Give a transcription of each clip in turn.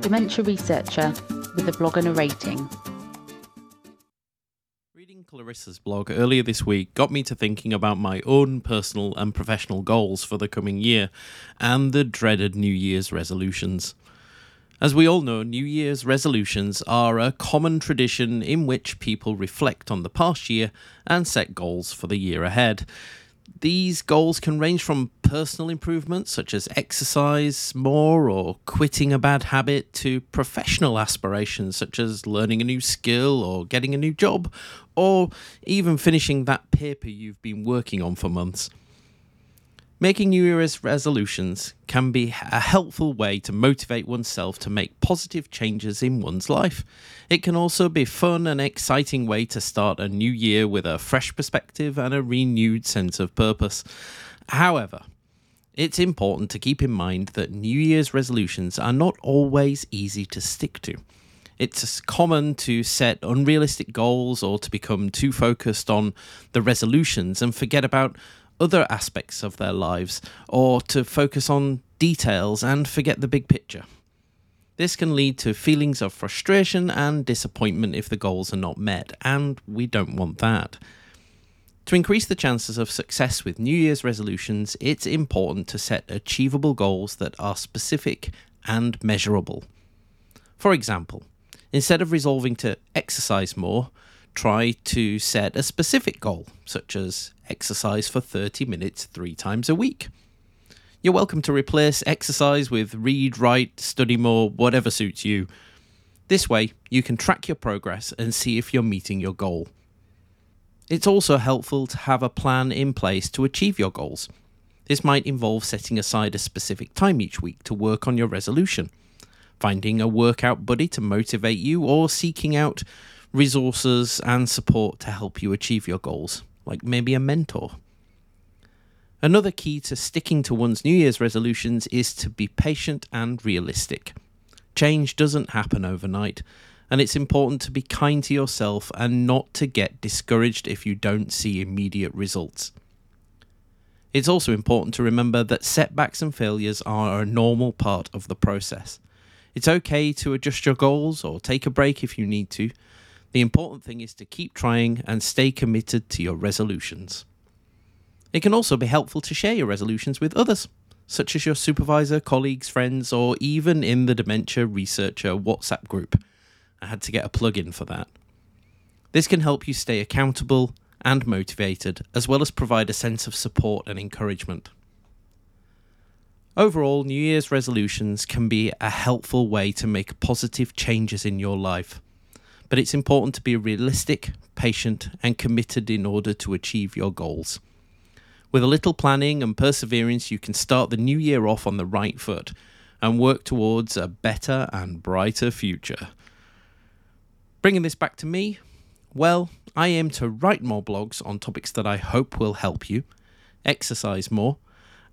dementia researcher with a blog and a rating. Reading Clarissa's blog earlier this week got me to thinking about my own personal and professional goals for the coming year and the dreaded New Year's resolutions. As we all know, New Year's resolutions are a common tradition in which people reflect on the past year and set goals for the year ahead. These goals can range from personal improvements such as exercise more or quitting a bad habit to professional aspirations such as learning a new skill or getting a new job or even finishing that paper you've been working on for months. Making New Year's resolutions can be a helpful way to motivate oneself to make positive changes in one's life. It can also be a fun and exciting way to start a new year with a fresh perspective and a renewed sense of purpose. However, it's important to keep in mind that New Year's resolutions are not always easy to stick to. It's common to set unrealistic goals or to become too focused on the resolutions and forget about other aspects of their lives or to focus on details and forget the big picture. This can lead to feelings of frustration and disappointment if the goals are not met, and we don't want that. To increase the chances of success with New Year's resolutions, it's important to set achievable goals that are specific and measurable. For example, instead of resolving to exercise more, try to set a specific goal, such as exercise for 30 minutes three times a week. You're welcome to replace exercise with read, write, study more, whatever suits you. This way, you can track your progress and see if you're meeting your goal. It's also helpful to have a plan in place to achieve your goals. This might involve setting aside a specific time each week to work on your resolution, finding a workout buddy to motivate you, or seeking out resources and support to help you achieve your goals, like maybe a mentor. Another key to sticking to one's New Year's resolutions is to be patient and realistic. Change doesn't happen overnight, and it's important to be kind to yourself and not to get discouraged if you don't see immediate results. It's also important to remember that setbacks and failures are a normal part of the process. It's okay to adjust your goals or take a break if you need to, the important thing is to keep trying and stay committed to your resolutions. It can also be helpful to share your resolutions with others, such as your supervisor, colleagues, friends, or even in the Dementia Researcher WhatsApp group. I had to get a plug in for that. This can help you stay accountable and motivated, as well as provide a sense of support and encouragement. Overall, New Year's resolutions can be a helpful way to make positive changes in your life but it's important to be realistic, patient, and committed in order to achieve your goals. With a little planning and perseverance, you can start the new year off on the right foot and work towards a better and brighter future. Bringing this back to me, well, I aim to write more blogs on topics that I hope will help you, exercise more,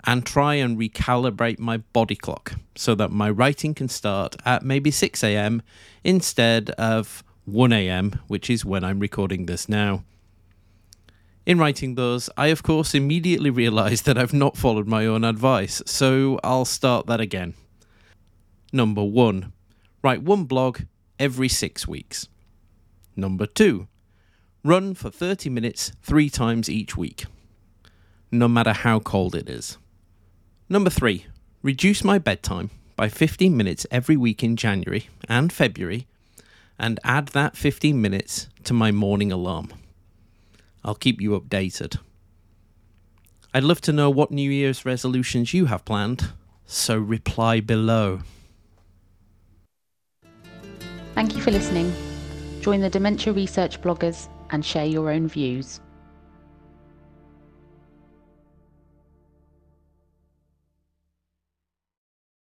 and try and recalibrate my body clock so that my writing can start at maybe 6 a.m. instead of 1 a.m., which is when I'm recording this now. In writing those, I of course immediately realised that I've not followed my own advice, so I'll start that again. Number 1. Write one blog every six weeks. Number 2. Run for 30 minutes three times each week, no matter how cold it is. Number 3. Reduce my bedtime by 15 minutes every week in January and February and add that 15 minutes to my morning alarm. I'll keep you updated. I'd love to know what New Year's resolutions you have planned, so reply below. Thank you for listening. Join the Dementia Research bloggers and share your own views.